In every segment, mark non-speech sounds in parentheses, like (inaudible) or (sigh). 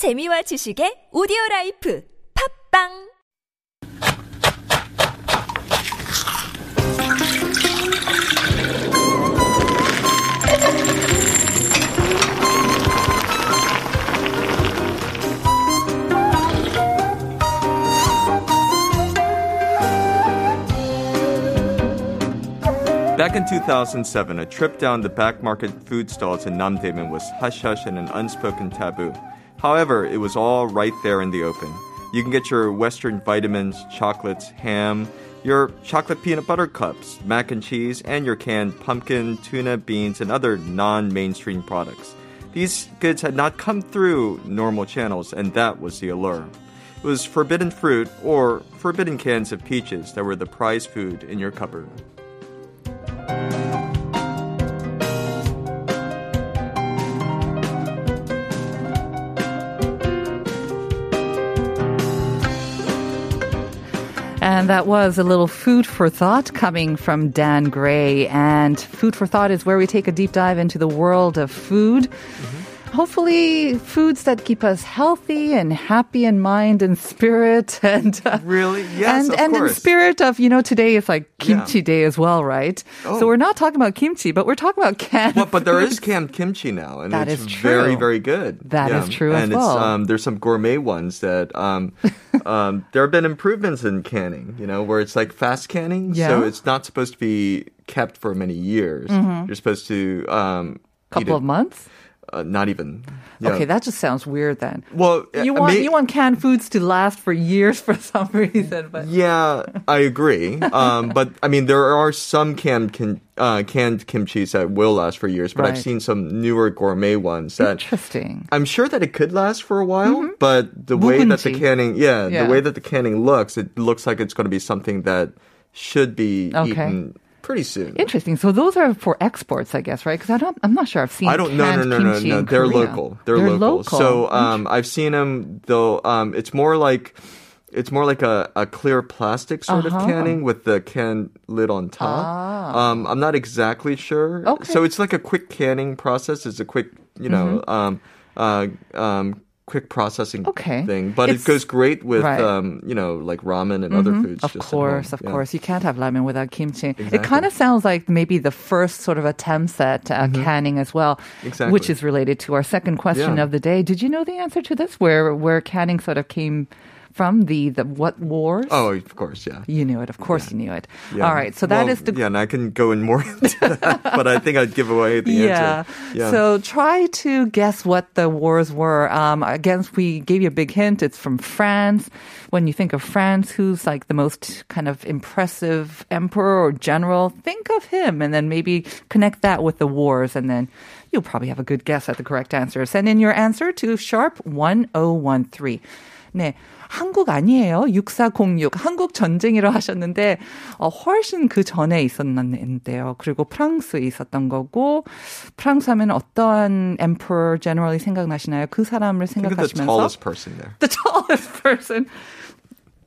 재미와 지식의 오디오 라이프 팝빵 Back in 2007, a trip down the back market food stalls in Namdaemun was hush hush and an unspoken taboo. However, it was all right there in the open. You can get your Western vitamins, chocolates, ham, your chocolate peanut butter cups, mac and cheese, and your canned pumpkin, tuna, beans, and other non mainstream products. These goods had not come through normal channels, and that was the allure. It was forbidden fruit or forbidden cans of peaches that were the prize food in your cupboard. That was a little food for thought coming from Dan Gray. And food for thought is where we take a deep dive into the world of food. Mm-hmm. Hopefully, foods that keep us healthy and happy in mind and spirit, (laughs) and uh, Really? Yes, and and in spirit of you know today is like kimchi Yeah. day as well, right? Oh. So we're not talking about kimchi, but we're talking about canned. Well, but there is canned kimchi now, and That it's is very, true. very good. That is true as and well. Um, there's some gourmet ones that um, (laughs) um, there have been improvements in canning. You know, where it's like fast canning, so Yeah. Mm-hmm. it's not supposed to be kept for many years. You're supposed to um, couple of months uh, not even. Yeah. Okay, that just sounds weird then. Well, you uh, want may- you want canned foods to last for years (laughs) for some reason, but yeah, I agree. um, but I mean, there are some canned can, uh, canned kimchi that will last for years, but right. I've seen some newer gourmet ones that interesting. I'm sure that it could last for a while, mm-hmm. but the way that the canning, yeah, yeah, the way that the canning looks, it looks like it's going to be something that should be okay. eaten pretty soon. Interesting. So those are for exports, I guess, right? Because I don't, I'm not sure I've seen. I don't no, no, no, no. in They're Korea. local. They're, local. local. So um, I've seen them though. Um, it's more like it's more like a, a clear plastic sort Uh-huh. of canning with the can lid on top. Um, I'm not exactly sure. Ah. Okay. So it's like a quick canning process. It's a quick, you know, um, uh, um, quick processing Mm-hmm. Okay. thing. But It's- it goes great with, right. um, you know, like ramen and other foods. Of course, of Yeah. course. You can't have ramen without kimchi. It kind of sounds like maybe the first sort of attempts at uh, canning as well, Mm-hmm. Exactly. which is related to our second question Yeah. of the day. Did you know the answer to this? Where where canning sort of came from? The the what wars? Oh, of course, yeah. You knew it. Of course, you knew it. Yeah. All right. So that Well, is the yeah, and I can go in more into (laughs) that, but I think I'd give away the yeah. answer. So try to guess what the wars were. Um, again, we gave you a big hint. It's from France. When you think of France, who's like the most kind of impressive emperor or general, think of him and then maybe connect that with the wars and then you'll probably have a good guess at the correct answer. Send in your answer to sharp 1013. 네. 한국 아니에요. 6406. 한국 전쟁이라 하셨는데, 어, 훨씬 그 전에 있었는데요. 그리고 프랑스에 있었던 거고, 프랑스 하면 어떠한 emperor generally 생각나시나요? 그 사람을 of the 생각하시면서. tallest person there. the tallest person.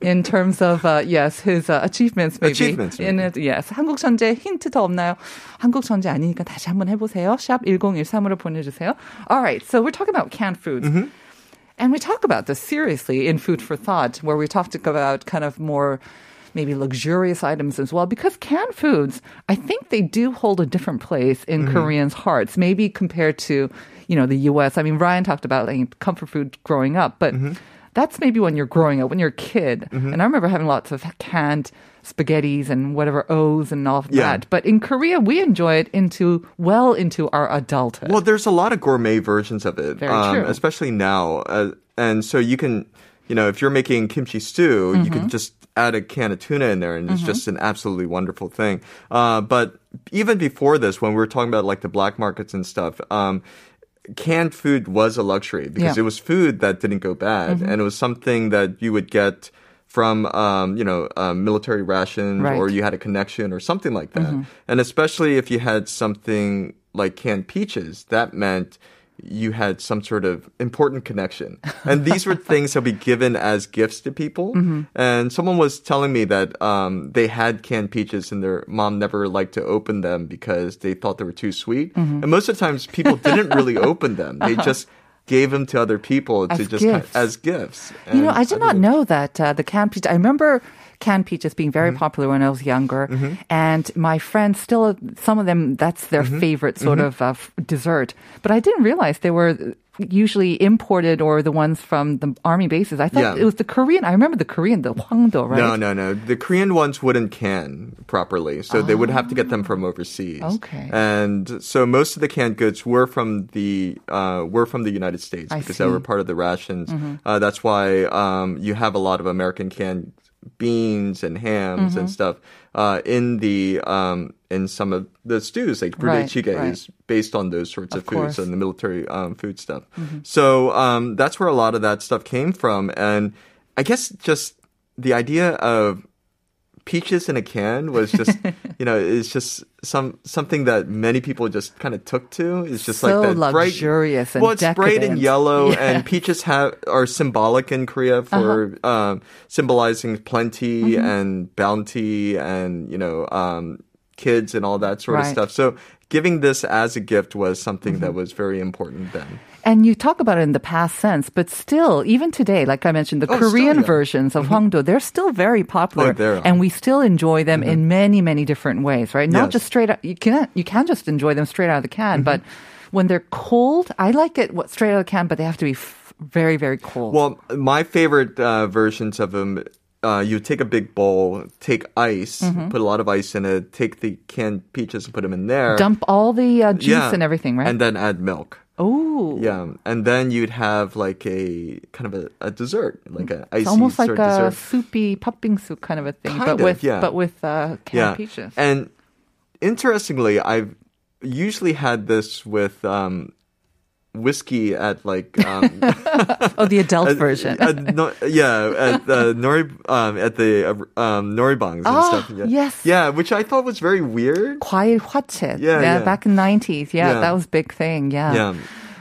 In terms of uh, yes, his uh, achievements maybe. Achievements, In maybe. it, yes. 한국 천재 힌트 더 없나요? 한국 천재 아니니까 다시 한번 해보세요. 샵 1013으로 보내주세요. All right, so we're talking about canned foods. Mm-hmm. And we talk about this seriously in Food for Thought, where we talked about kind of more maybe luxurious items as well, because canned foods, I think they do hold a different place in Mm-hmm. Koreans' hearts, maybe compared to, you know, the U.S. I mean, Ryan talked about like, comfort food growing up, but Mm-hmm. that's maybe when you're growing up, when you're a kid. And I remember having lots of canned spaghettis and whatever O's and all of Yeah. that. But in Korea, we enjoy it into well into our adulthood. Well, there's a lot of gourmet versions of it, um, true. especially now. Uh, and so you can, you know, if you're making kimchi stew, you Mm-hmm. can just add a can of tuna in there, and it's just an absolutely wonderful thing. Uh, but even before this, when we were talking about like the black markets and stuff, um, canned food was a luxury because Yeah. Mm-hmm. it was food that didn't go bad, and it was something that you would get from um, you know um, military rations Right. or you had a connection or something like that. And especially if you had something like canned peaches, that meant you had some sort of important connection. And these were (laughs) things that would be given as gifts to people. And someone was telling me that um, they had canned peaches and their mom never liked to open them because they thought they were too sweet. And most of the times people didn't really open them. They (laughs) just gave them to other people to As just kind- gifts. as gifts. You know, I did not know that uh, the canned peach. I remember canned peaches being Mm-hmm. very popular when I was younger, and my friends still, some of them, that's their Mm-hmm. favorite sort of uh, f- dessert. But I didn't realize they were usually imported or the ones from the army bases. I thought Yeah. it was the Korean. I remember the Korean, the Hwangdo, right? No, no, no. The Korean ones wouldn't can properly, so they would have to get them from overseas. Okay. And so most of the canned goods were from the uh, were from the United States I because see. Mm-hmm. they were part of the rations. Uh, that's why um, you have a lot of American canned beans and hams Mm-hmm. and stuff uh, in the um, in some of the stews. Like Right, brulee right. is based on those sorts of, Of foods. Mm-hmm. and the military um, food stuff. So um, that's where a lot of that stuff came from, and I guess just the idea of peaches in a can was just (laughs) you know it's just some something that many people just kind of took to it's just So like that bright luxurious and well it's bright and yellow (laughs) Yeah. and peaches have are symbolic in korea for um, symbolizing plenty Mm-hmm. and bounty and you know um, kids and all that sort of stuff so giving this as a gift was something Mm-hmm. that was very important then And you talk about it in the past sense, but still, even today, like I mentioned, the Oh, still, Korean yeah. versions of Hwangdo, they're still very popular. Oh, and we still enjoy them in many, many different ways, right? Not Yes. just straight out, you can't, you can just enjoy them straight out of the can, but when they're cold, I like it what straight out of the can, but they have to be f- very, very cold. Well, my favorite uh, versions of them, uh, you take a big bowl, take ice, Mm-hmm. put a lot of ice in it, take the canned peaches and put them in there. Dump all the uh, juice Yeah. and everything, right? And then add milk. Oh. Yeah, and then you'd have like a kind of a, a dessert, like a icy It's almost like a dessert. soupy popping soup kind of a thing, Kind but of, with yeah. but with uh, canned peaches. And interestingly, I've usually had this with um, whiskey at like um, (laughs) oh the adult at, version. at, no, yeah at uh, (laughs) nori um, at the uh, um, noraebangs and stuff ah, yeah. yes. Yeah which I thought was very weird. Quiet yeah, yeah, yeah, back in 90s yeah, yeah, that was big thing yeah. Yeah.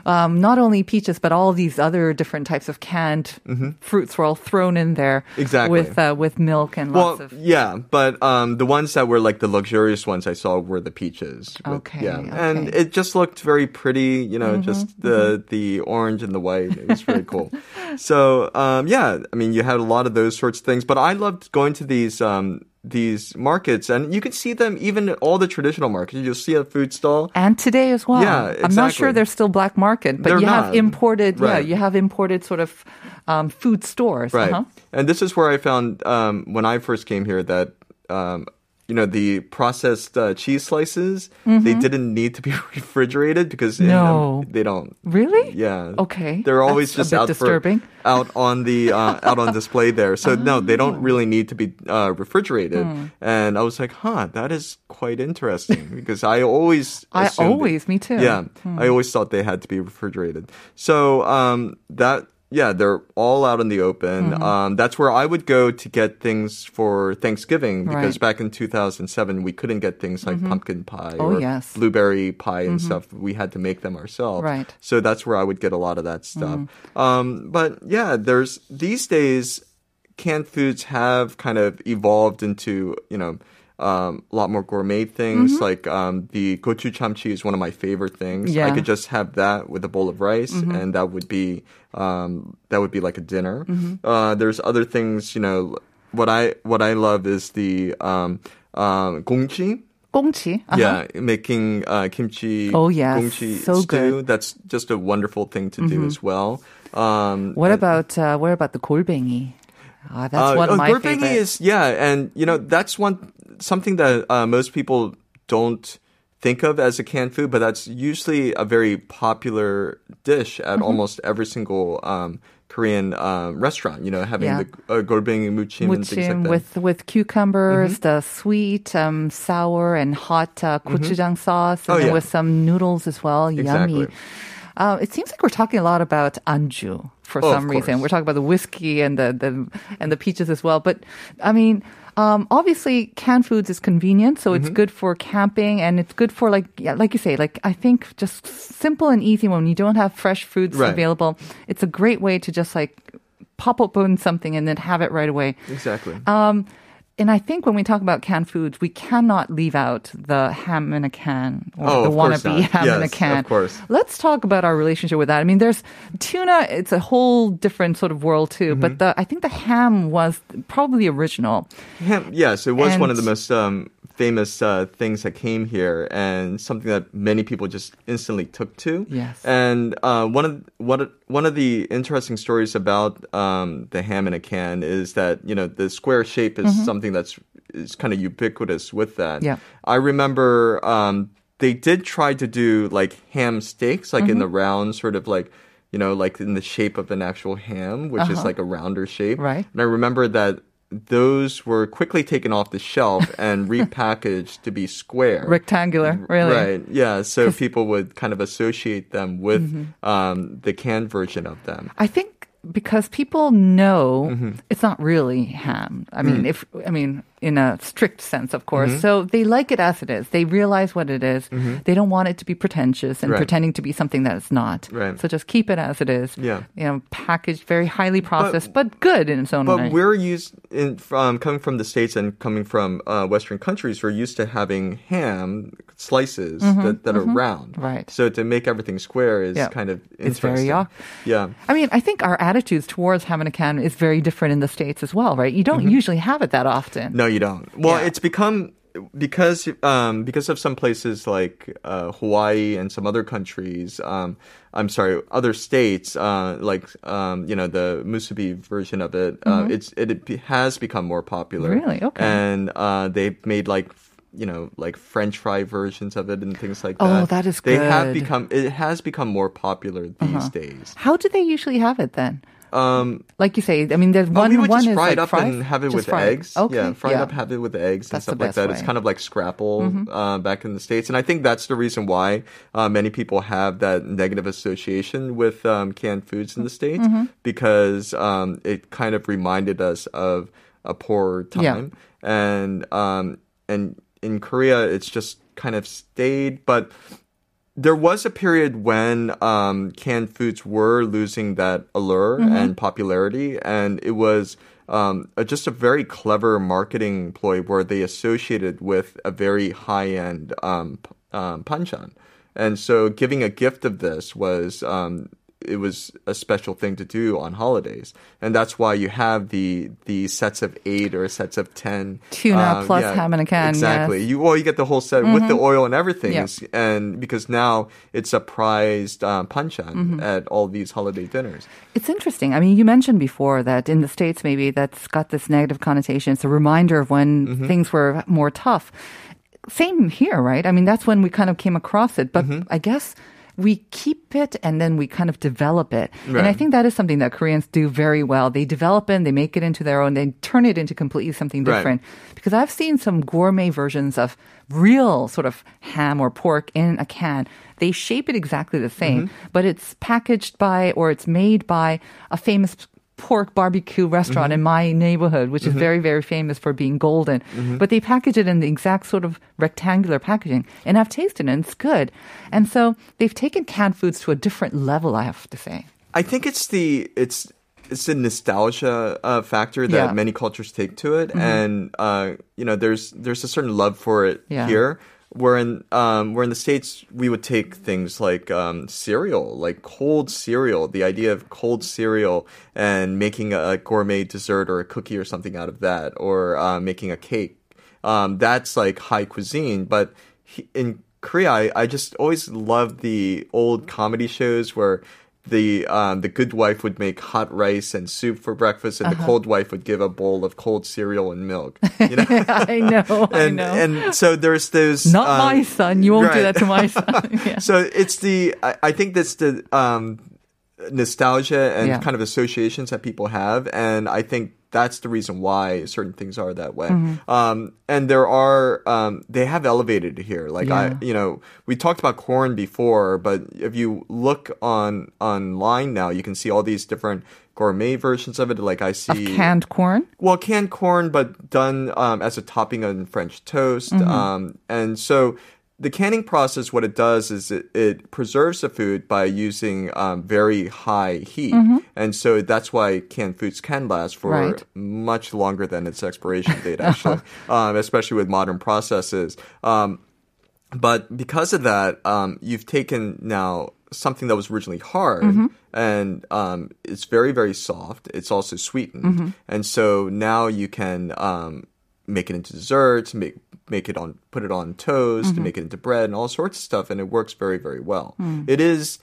Um, not only peaches, but all these other different types of canned fruits were all thrown in there. Mm-hmm. Exactly. With, uh, with milk and well, lots of. yeah, but um, the ones that were like the luxurious ones I saw were the peaches. with- Okay, yeah, okay. and it just looked very pretty. You know, just the the orange and the white. It was very cool. (laughs) So um, yeah, I mean, you had a lot of those sorts of things, but I loved going to these. Um, these markets and you can see them even at all the traditional markets you'll see a food stall And today as well. Yeah, I'm not sure exactly. they're still black market, but They're you have not. imported, yeah, you have imported sort of um, food stores. Right. Uh-huh. And this is where I found um, when I first came here that um, you know the processed uh, cheese slices they didn't need to be (laughs) refrigerated because Mm-hmm. No. them, they don't. Really? Yeah. Okay. They're always That's just out disturbing. for out on the uh, (laughs) out on display there. So no, they don't Oh. really need to be uh, refrigerated. Hmm. And I was like, huh, that is quite interesting (laughs) because I always I always, me too. Hmm. Yeah, I always thought they had to be refrigerated. So um, that yeah, they're all out in the open. Mm-hmm. Um, that's where I would go to get things for Thanksgiving because Right. back in 2007 we couldn't get things like pumpkin pie Oh, or yes. Mm-hmm. blueberry pie and stuff. We had to make them ourselves. Right. Mm. So that's where I would get a lot of that stuff. Um, but yeah, there's these days canned foods have kind of evolved into you know. Um, a lot more gourmet things like um, the gochu chamchi is one of my favorite things. Mm-hmm. I could just have that with a bowl of rice, Mm-hmm. and that would be um, that would be like a dinner. Uh, there's other things, you know. What I what I love is the um, um, gongchi. 꽁치. Uh-huh. Yeah, making uh, kimchi. Oh, yeah, kimchi So stew. good. Mm-hmm. That's just a wonderful thing to do as well. Um, What about uh, what about the golbengi? Ah, that's uh, one of oh, my favorites. is yeah, and you know that's one something that uh, most people don't think of as a canned food, but that's usually a very popular dish at Mm-hmm. almost every single um, Korean um, restaurant. You know, having Yeah. the uh, golbengi muchim and things like that. with with cucumbers, the sweet, um, sour, and hot uh, gochujang sauce, and Oh, yeah. with some noodles as well. Yummy. Uh, it seems like we're talking a lot about anju for Oh, some reason. We're talking about the whiskey and the, the and the peaches as well. But I mean, um, obviously, canned foods is convenient, so Mm-hmm. it's good for camping and it's good for like yeah, like you say, like I think just simple and easy when you don't have fresh foods Right. available. It's a great way to just like pop open something and then have it right away. exactly. Um, and I think when we talk about canned foods, we cannot leave out the ham in a can or Oh, the wannabe ham in a can. of course. Let's talk about our relationship with that. I mean, there's tuna; it's a whole different sort of world too. Mm-hmm. But the I think the ham was probably original. Ham, yes, it was one of the most um, famous uh, things that came here, and something that many people just instantly took to. Yes. And uh, one of one of one of the interesting stories about um, the ham in a can is that you know the square shape is something that's is kind of ubiquitous with that. Yeah. I remember um, they did try to do like ham steaks, like in Mm-hmm. the round, sort of like you know, like in the shape of an actual ham, which is like a rounder shape. Uh-huh. Right. And I remember that those were quickly taken off the shelf and (laughs) repackaged to be square. Rectangular, really. Right. Yeah. So people would kind of associate them with Mm-hmm. um, the canned version of them. I think because people know Mm-hmm. it's not really ham. I mean, Mm. if I mean in a strict sense, of course. So they like it as it is. They realize what it is. They don't want it to be pretentious and Mm-hmm. Right. pretending to be something that it's not. Right. So just keep it as it is. Yeah. You know, packaged, very highly processed, but, good in its own But way. But we're used in from coming from the states and coming from uh, Western countries. We're used to having ham slices that, that are round. Mm-hmm. Right. So to make everything square is Yeah. kind of It's very off. Yeah. I mean, I think our attitudes towards ham in a can is very different in the States as well, right? You don't usually have it that often. Mm-hmm. No, you don't. Well, Yeah. it's become because um, because of some places like uh, Hawaii and some other countries. Um, I'm sorry, other states uh, like um, you know the musubi version of it. Uh, it's it, it has become more popular. Mm-hmm. Really? Okay. And uh, they've made like. You know, like French fry versions of it and things like that. Oh, that. is They have good. become. It has become more popular these days. How do they usually have it then? Um, Like you say, I mean, there's Oh, one. we would one just is fry like up fries? and have it Just with eggs. Okay. Yeah, fry it up, have it with eggs and That's the stuff like that. It's kind of like scrapple uh, back in the states, and I think that's the reason why uh, many people have that negative association with um, canned foods in the states because um, it kind of reminded us of a poor Yeah. time, and um, and in Korea, it's just kind of stayed, but there was a period when um, canned foods were losing that allure and popularity, and it was um, a, just a very clever marketing ploy where they associated with a very high end um, um, panchan. And so, giving a gift of this was um, it was a special thing to do on holidays, and that's why you have the the sets of eight or sets of ten Tuna uh, plus ham and a can, Exactly. yes. You well, you get the whole set with the oil and everything, Yeah. It's- and because now it's a prized um, panchan Mm-hmm. at all these holiday dinners. It's interesting. I mean, you mentioned before that in the States, maybe that's got this negative connotation. It's a reminder of when Mm-hmm. things were more tough. Same here, right? I mean, that's when we kind of came across it. But Mm-hmm. I guess we keep it and then we kind of develop it. And I think that is something that Koreans do very well. They develop it, they make it into their own, they turn it into completely something Right. different. Because I've seen some gourmet versions of real sort of ham or pork in a can. They shape it exactly the same, Mm-hmm. but it's packaged by or it's made by a famous pork barbecue restaurant Mm-hmm. in my neighborhood, which is very, very famous for being golden. Mm-hmm. But they package it in the exact sort of rectangular packaging. And I've tasted it and it's good. And so they've taken canned foods to a different level, I have to say. I think it's the it's it's the nostalgia uh, factor that Yeah. Mm-hmm. many cultures take to it, and uh, you know, there's there's a certain love for it Yeah. here. Where in um, where in the states we would take things like um, cereal, like cold cereal, the idea of cold cereal and making a gourmet dessert or a cookie or something out of that, or uh, making a cake. Um, that's like high cuisine, but in Korea, I, I just always loved the old comedy shows where the um, the good wife would make hot rice and soup for breakfast, and Uh-huh. the cold wife would give a bowl of cold cereal and milk. You know, (laughs) I know, I and know. and so there's those Not um, my son. You won't do that to my son. (laughs) yeah. So it's the I, I think that's the um, nostalgia and Yeah. kind of associations that people have, and I think that's the reason why certain things are that way. Mm-hmm. Um, and there are um, they have elevated it here. Like I, you know, we talked about corn before, but if you look on online now, you can see all these different gourmet versions of it. Like I Of see canned corn? well, canned corn, but done um, as a topping on French toast. Mm-hmm. Um, and so the canning process, what it does is it, it preserves the food by using um, very high heat, and so that's why canned foods can last for Right. much longer than its expiration (laughs) date. Actually, (laughs) um, especially with modern processes. Um, but because of that, um, you've taken now something that was originally hard and um, it's very, very soft. It's also sweetened. And so now you can um, make it into desserts, make make it on put it on toast, to make it into bread and all sorts of stuff, and it works very, very well. It is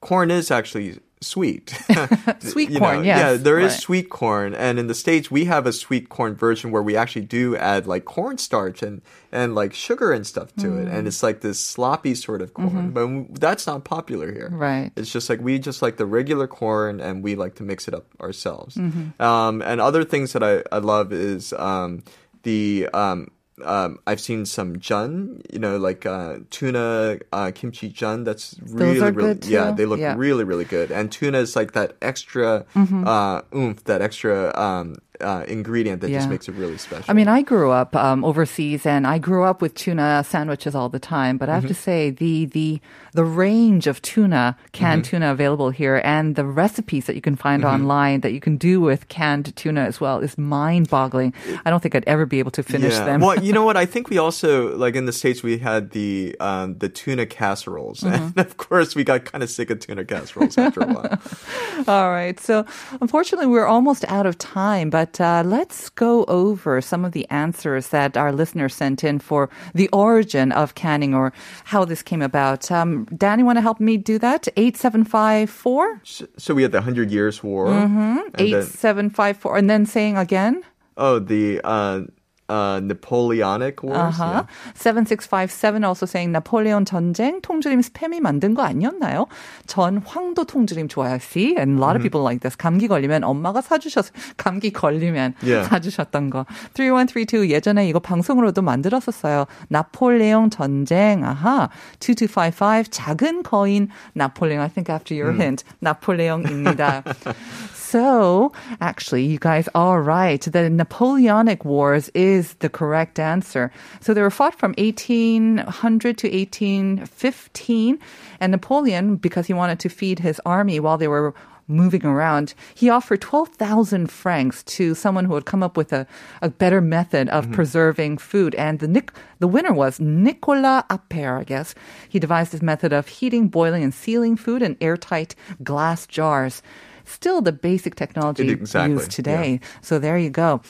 corn is actually sweet. (laughs) Sweet You corn, know, yes. Yeah, there is sweet corn, and in the states we have a sweet corn version where we actually do add like cornstarch and and like sugar and stuff to it, Mm. and it's like this sloppy sort of corn. But that's not popular here. Mm-hmm. Right. It's just like we just like the regular corn, and we like to mix it up ourselves. Mm-hmm. Um, and other things that I I love is um, the um, um, I've seen some jun, you know, like uh, tuna uh, kimchi jun. That's really, really, good yeah, they look Yeah. really, really good. And tuna is like that extra Mm-hmm. uh, oomph, that extra um, uh, ingredient that just makes it really special. I mean, I grew up um, overseas, and I grew up with tuna sandwiches all the time. But I have to Mm-hmm. say, the the the range of tuna, canned Mm-hmm. tuna available here, and the recipes that you can find online that you can do with canned tuna as well is mind-boggling. I don't think I'd ever be able to finish yeah. them. Well, you know what? I (laughs) think we also like in the states we had the um, the tuna casseroles, Mm-hmm. and (laughs) of course we got kind of sick of tuna casseroles after a while. (laughs) All right. So, unfortunately, we're almost out of time, but uh, let's go over some of the answers that our listeners sent in for the origin of canning or how this came about. Um, Dan, you want to help me do that? 8754? So, so we had the Hundred Years War, Mm-hmm. 8754. And then saying again? oh the uh, uh, Napoleonic Wars. Uh-huh. 7657 also saying 나폴레옹 전쟁 통조림 스팸이 만든 거 아니었나요? 전 황도 통조림. See? And a lot of people like this. 감기 걸리면 엄마가 사주셨, 감기 걸리면 Yeah. 사주셨던 거. 3132 예전에 이거 방송으로도 만들었었어요. 나폴레옹 전쟁. 아하. 2255 작은 거인 나폴레옹. I think after your hint. 나폴레옹입니다. (laughs) So, actually, you guys are right. The Napoleonic Wars is the correct answer. So they were fought from 1800 to 1815. And Napoleon, because he wanted to feed his army while they were moving around, he offered 12,000 francs to someone who would come up with a, a better method of mm-hmm. preserving food. And the, Nic- the winner was Nicolas Appert, I guess. He devised this method of heating, boiling, and sealing food in airtight glass jars Still the basic technology Exactly, used today. So there you go.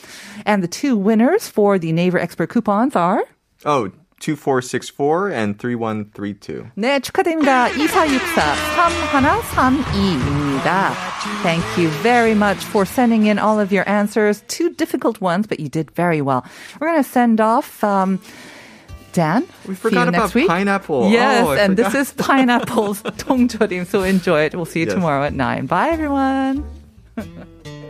And the two winners for the Naver Expert coupons are Oh, 2464 and 3132. 네, 축하드립니다. 2464 3132입니다. Thank you very much for sending in all of your answers. Two difficult ones, but you did very well. We're going to send off um, Dan. We forgot about week. pineapple. Oh, yes, oh, and this is (laughs) pineapple's tongjorim. So enjoy it. We'll see you yes. tomorrow at 9. Bye, everyone. (laughs)